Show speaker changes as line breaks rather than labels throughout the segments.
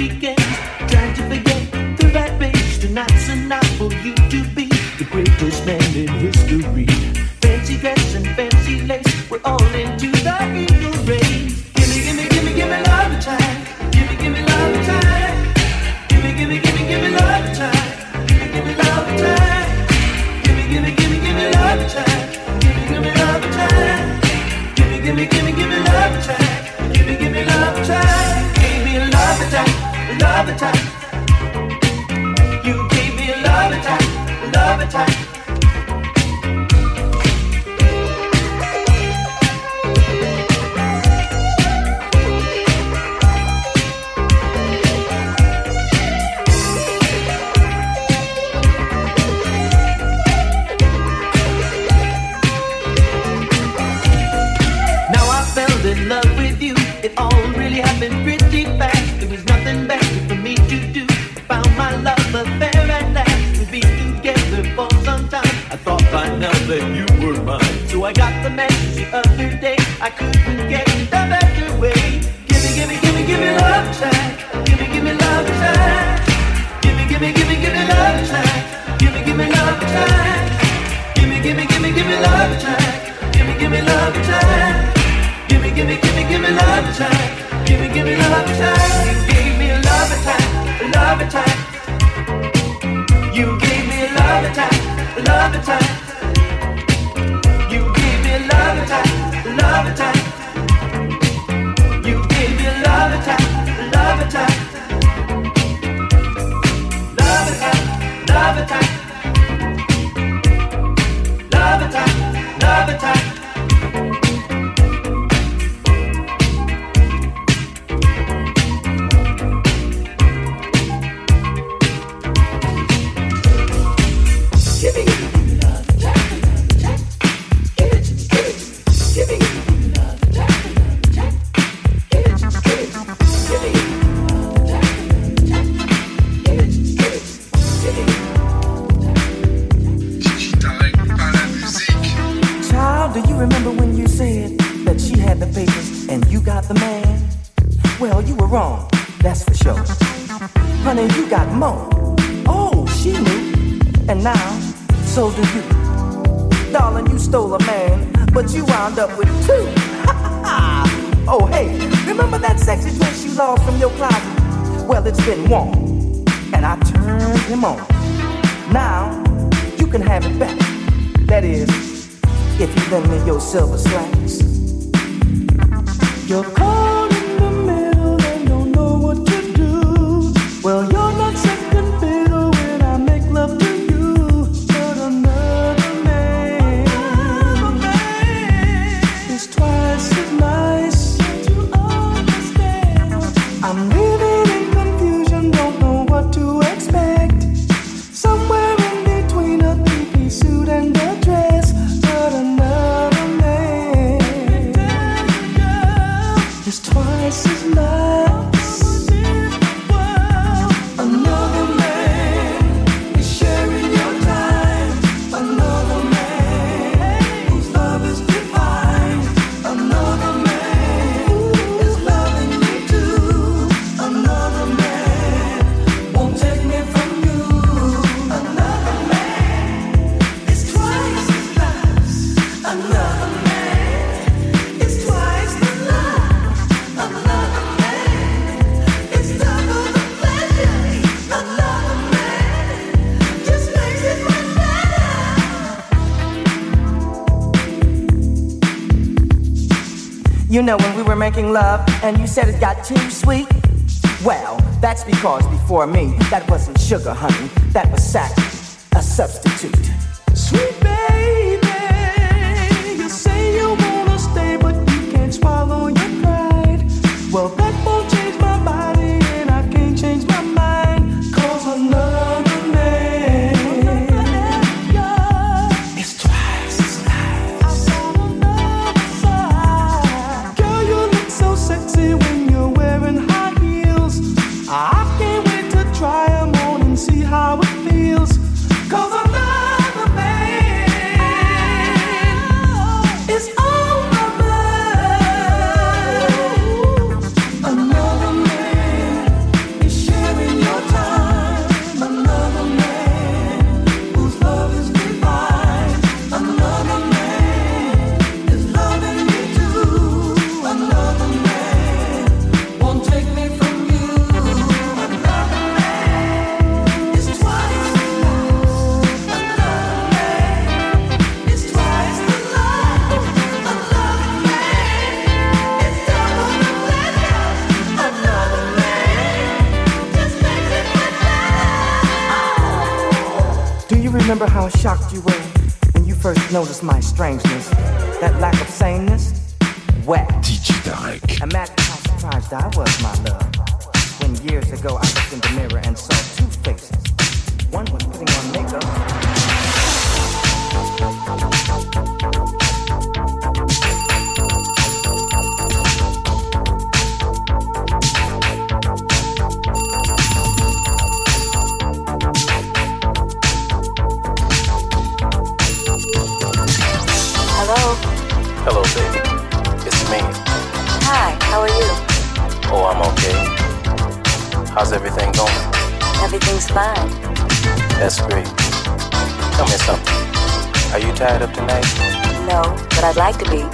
weekends, trying to forget the
bad things.
Tonight's enough for you to be the greatest man. You
know, when we were making love and you said it got too sweet? Well, that's because before me, that wasn't sugar, honey, that was sack, a substance. shocked you were when you first noticed my strangeness. That lack of sameness? Whack.
DJ Tarek.
Imagine how surprised I was, my love, when years ago I looked in the mirror and saw two faces. One was putting on makeup.
Hello,
baby. It's me.
Hi, how are you?
Oh, I'm okay. How's everything going?
Everything's fine.
That's great. Tell me something. Are you tied up tonight?
No, but I'd like to be.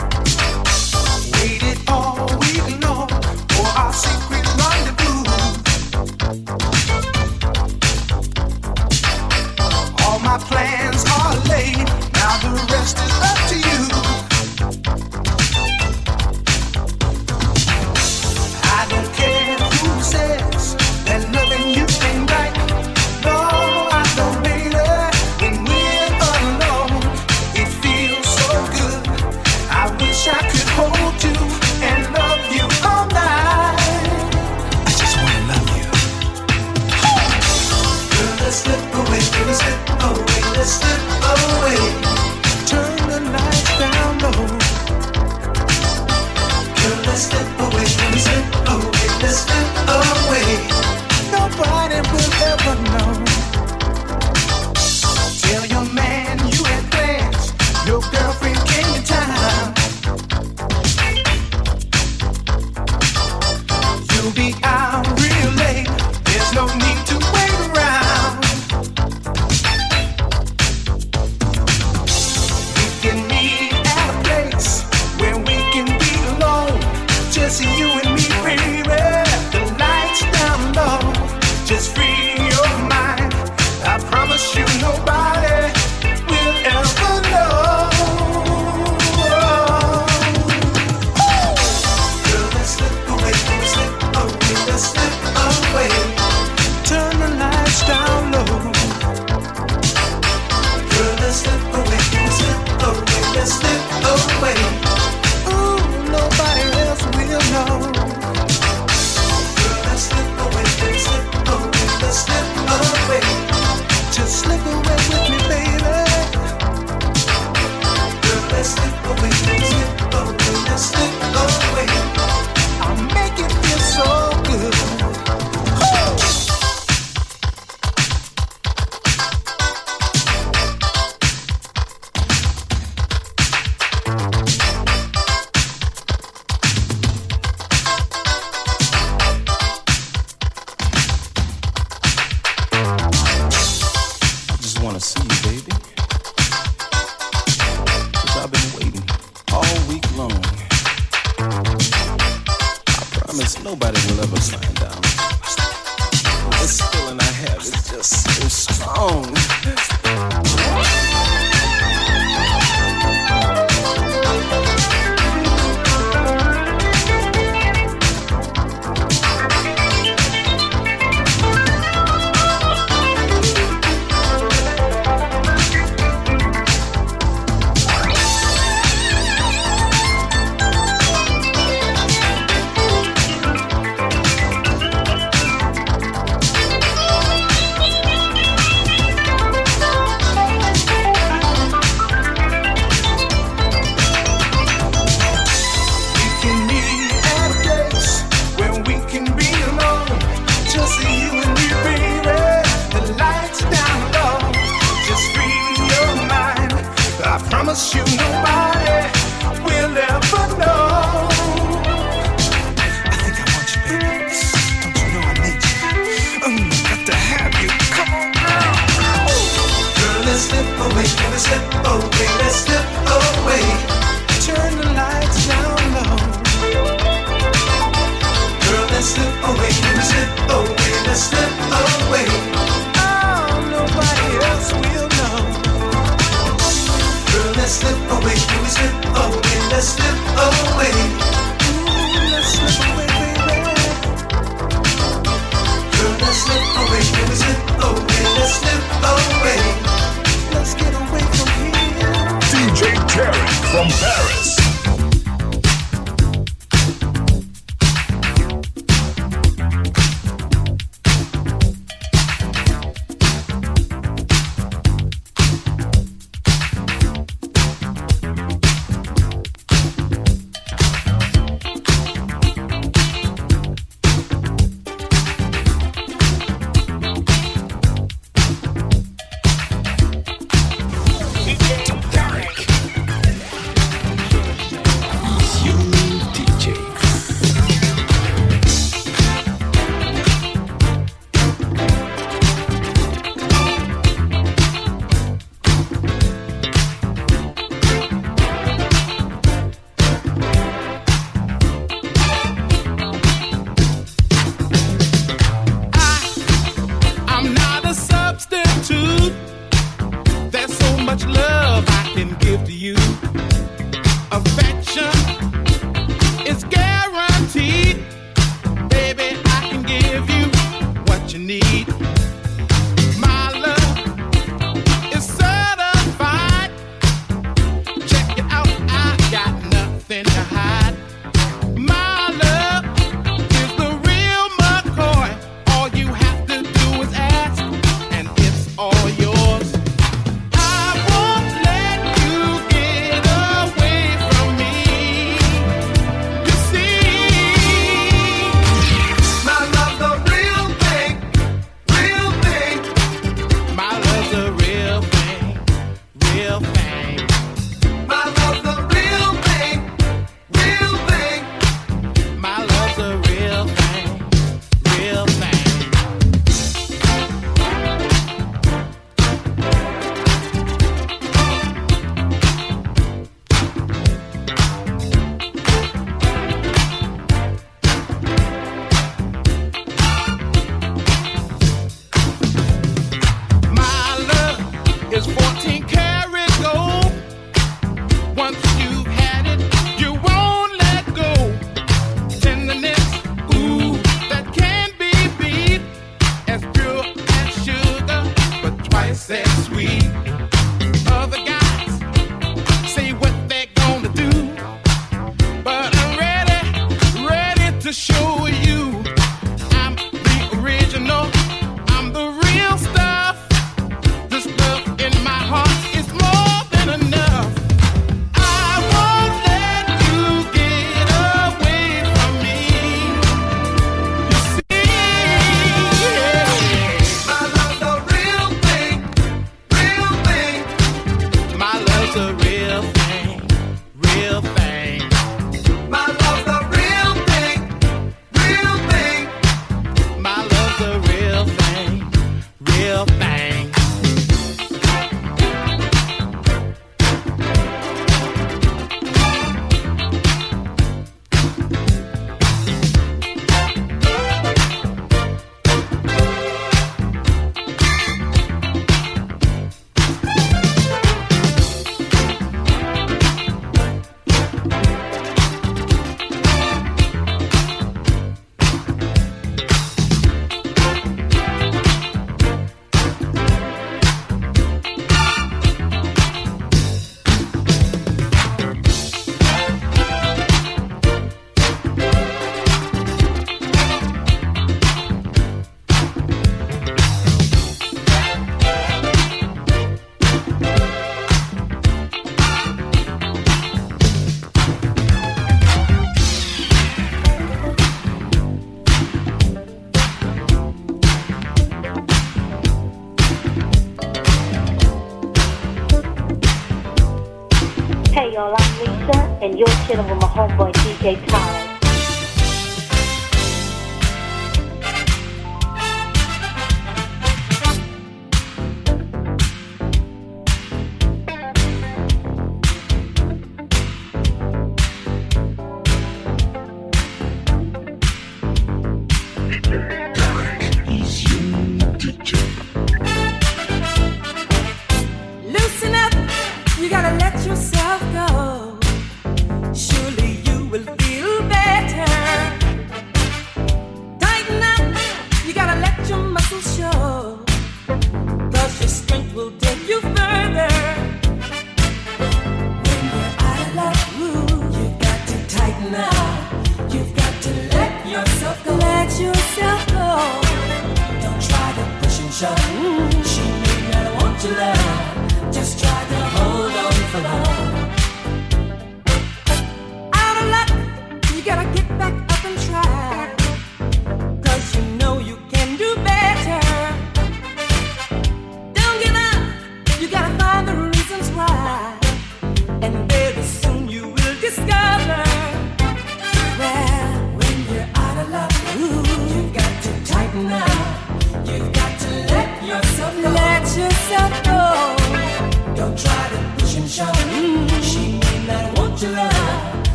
Waited all week long for our secret. be out.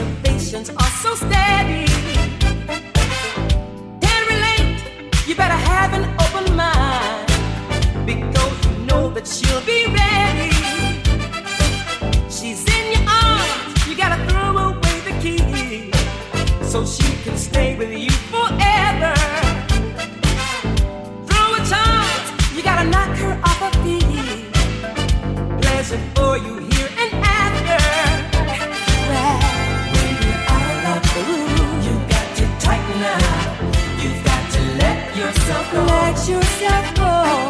observations are so steady. Can't relate, you better have an open mind. Because you know that she'll be ready. She's in your arms, you gotta throw away the key. So she can stay with you forever. Throw a chance, you gotta knock her off her feet. Pleasure for you. Let yourself go.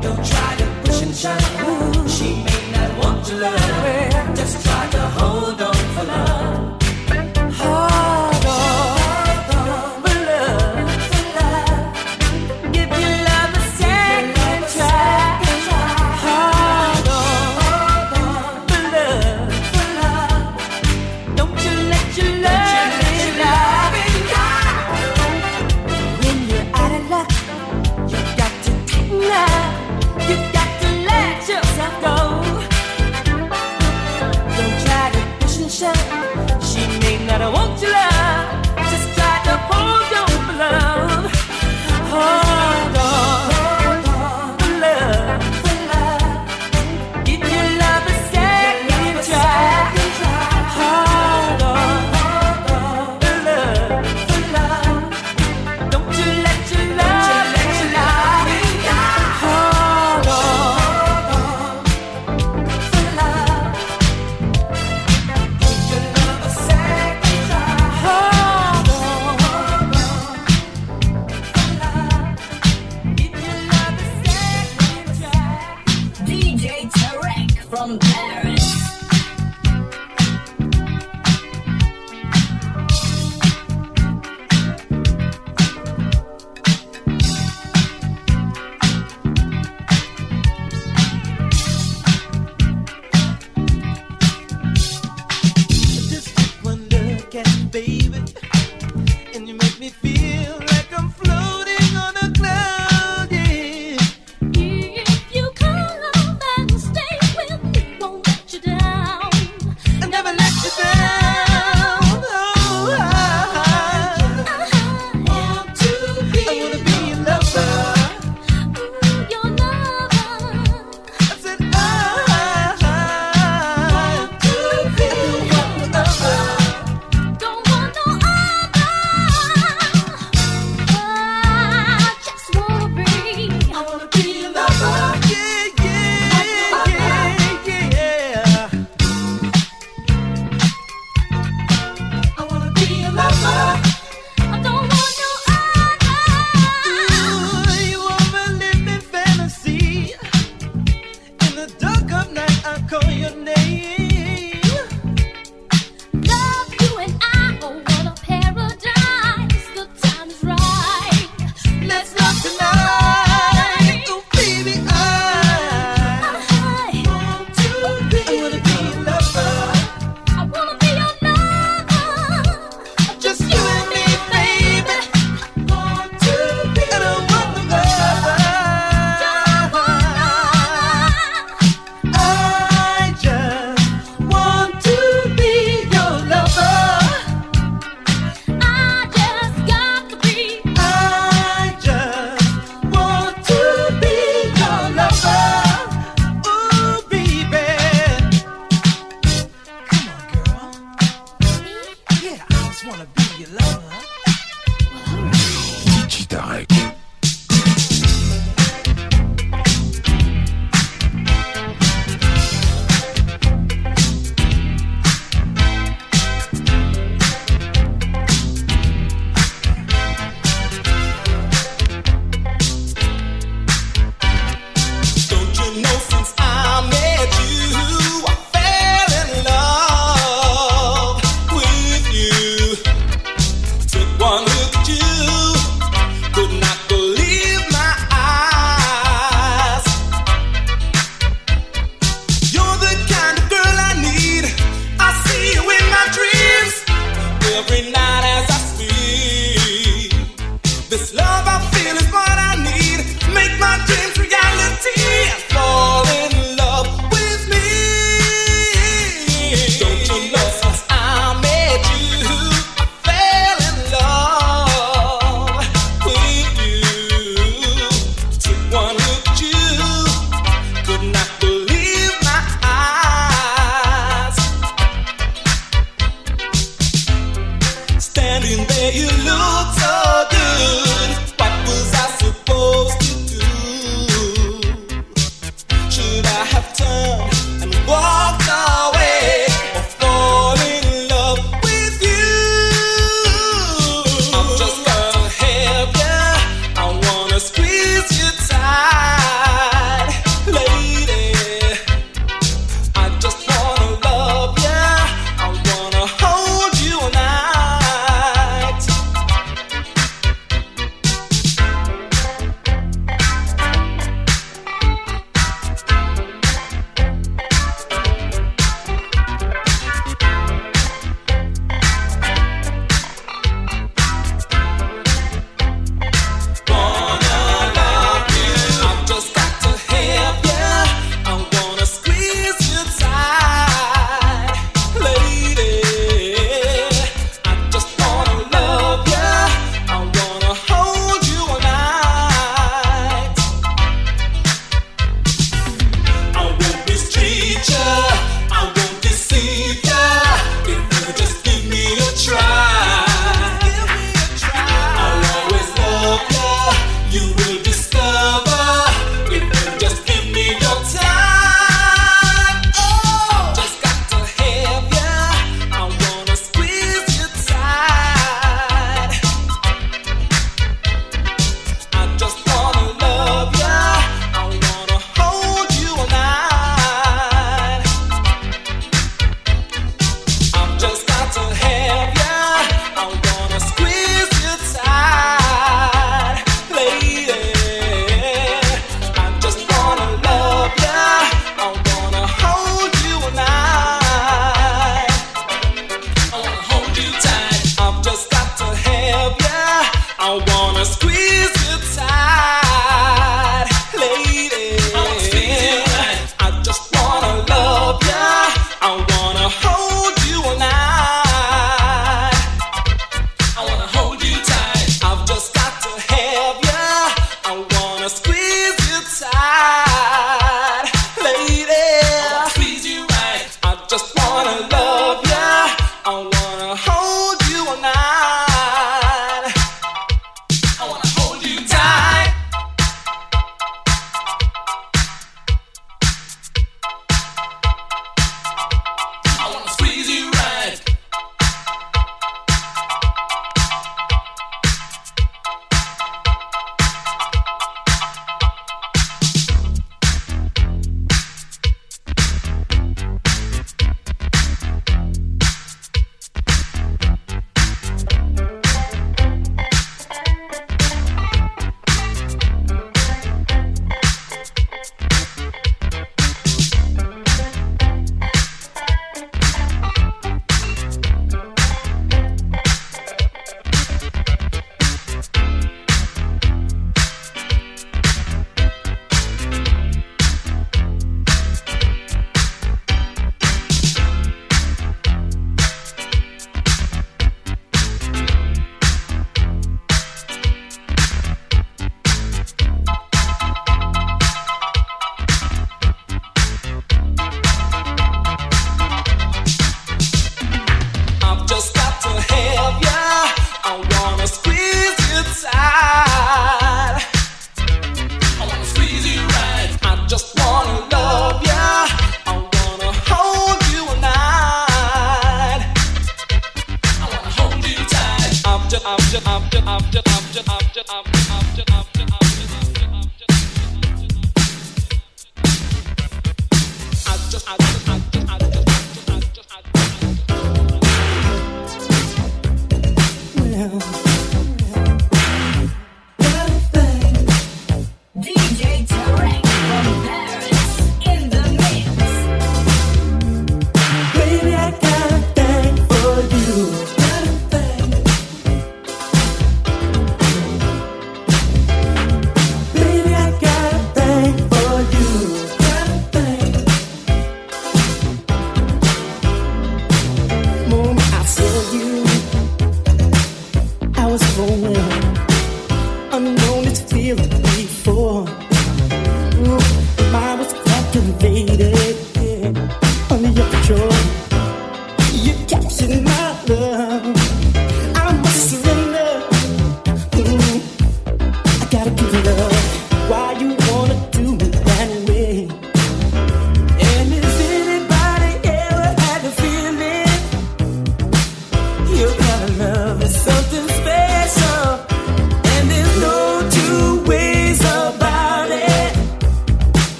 Don't try to push and shove. She may not want your love. Just try to hold on for love.
I'm
back. him.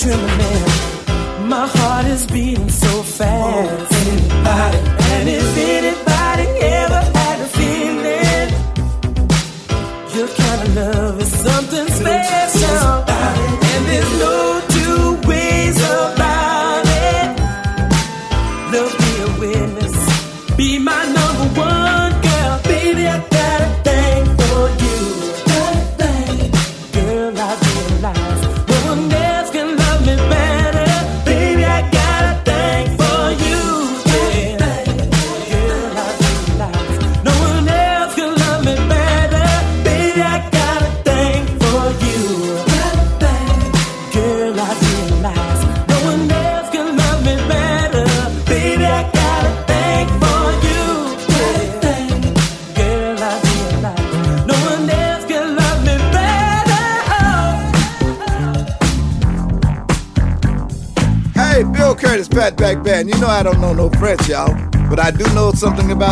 trembling. My heart is beating so fast.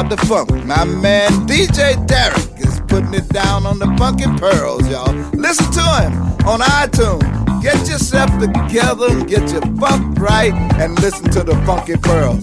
the funk. My man DJ Tarek is putting it down on the funky Pearls, y'all. Listen to him on iTunes. Get yourself together, get your funk right, and listen to the Funky Pearls.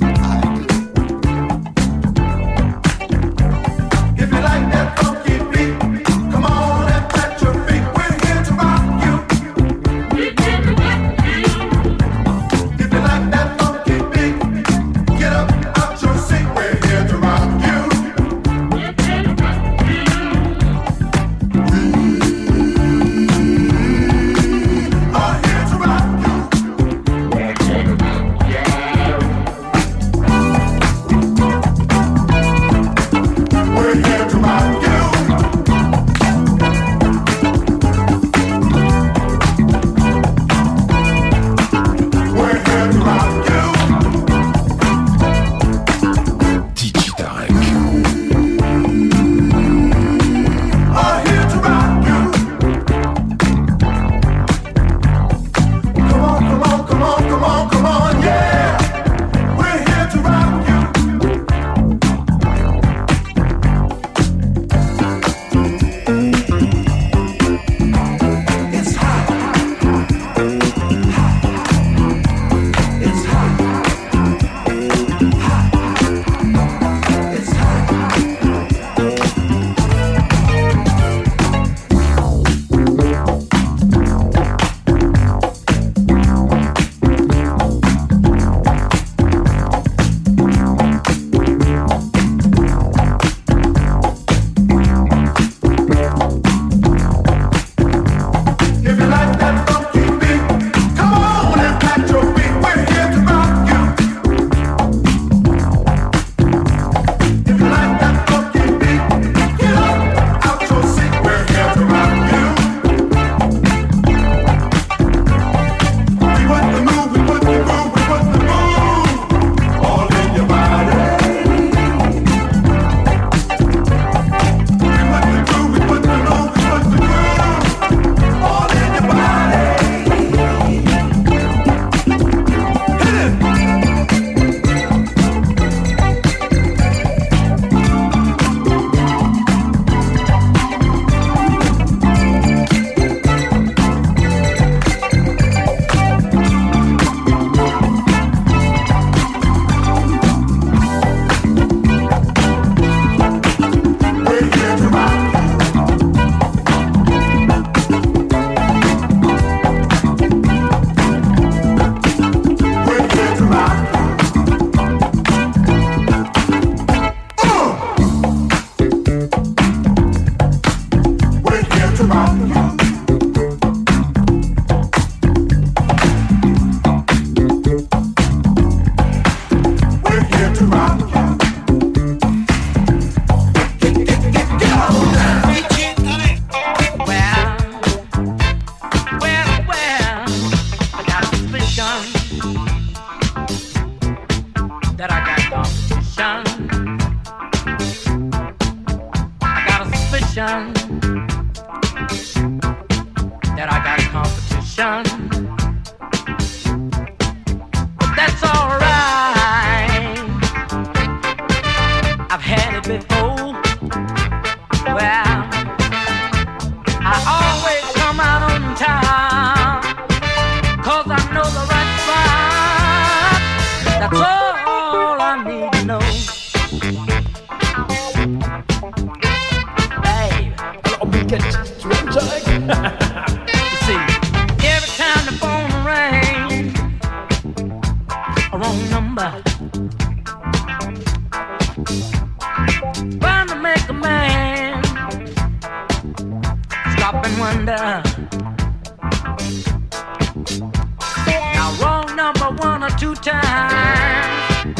Times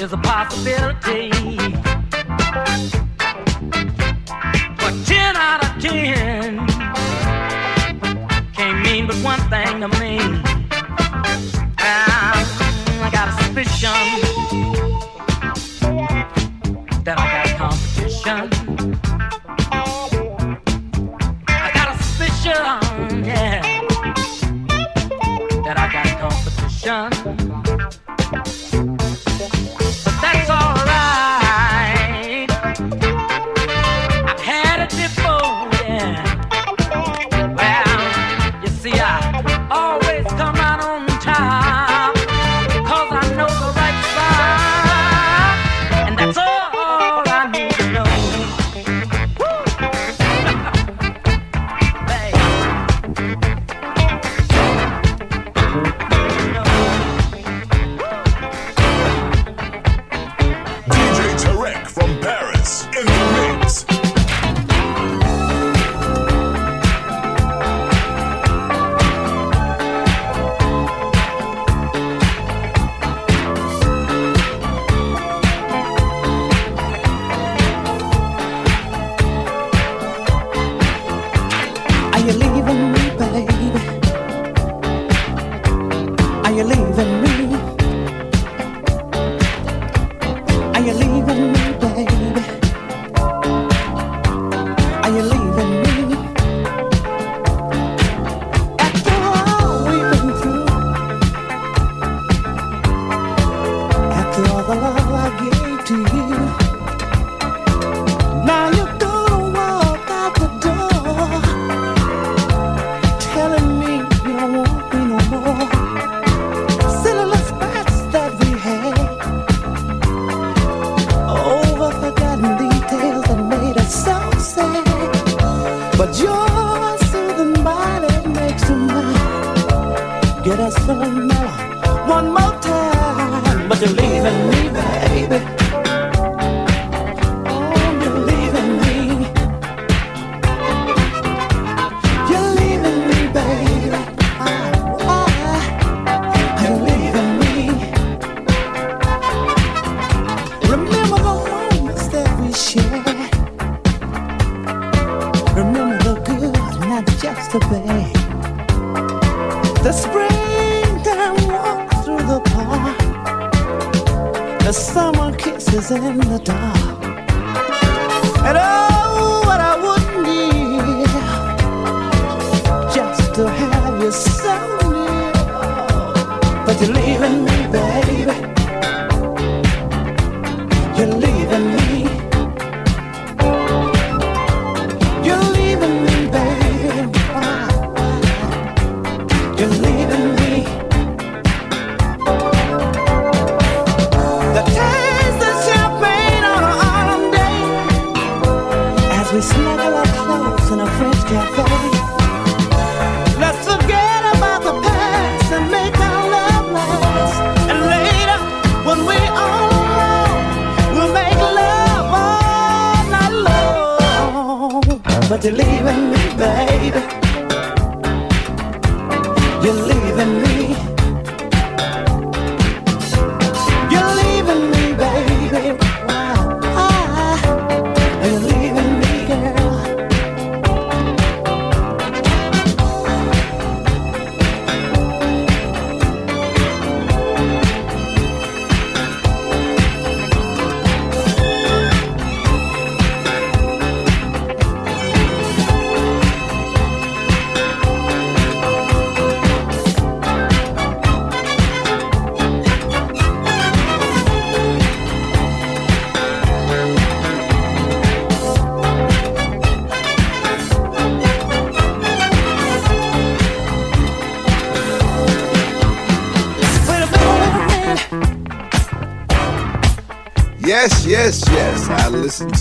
is a possibility.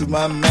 To
my man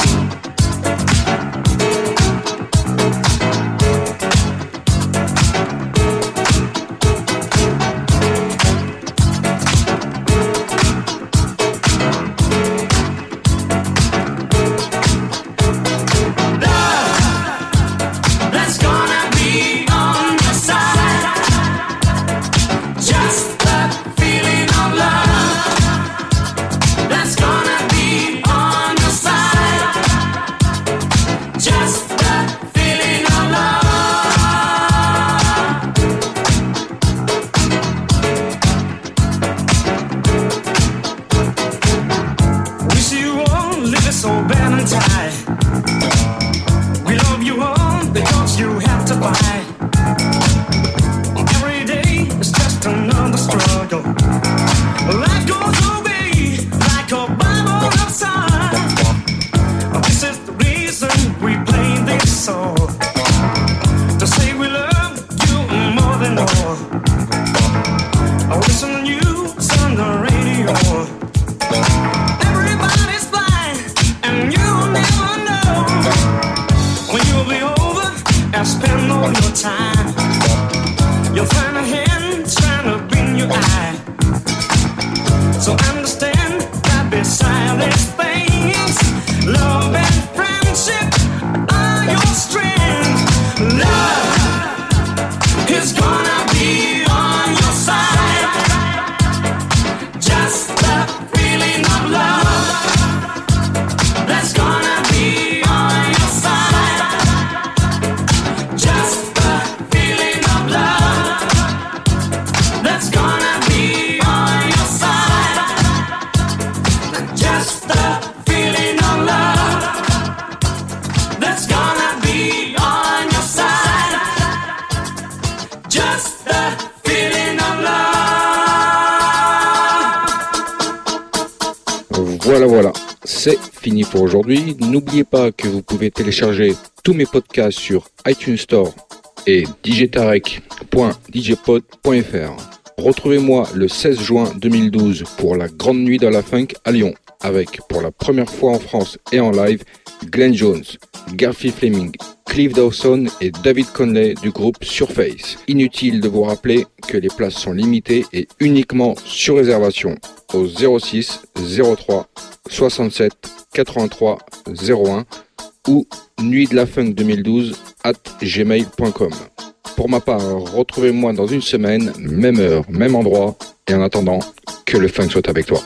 Fini pour aujourd'hui. N'oubliez pas que vous pouvez télécharger tous mes podcasts sur iTunes Store et djtarek.djpod.fr. Retrouvez-moi le 16 juin 2012 pour la Grande Nuit de la Funk à Lyon, avec pour la première fois en France et en live Glenn Jones, Garfield Fleming, Cliff Dawson et David Conley du groupe Surface. Inutile de vous rappeler que les places sont limitées et uniquement sur réservation au 06 03 67 83 01 ou nuit de la funk 2012 at gmail.com. Pour ma part, retrouvez-moi dans une semaine, même heure, même endroit, et en attendant, que le funk soit avec toi.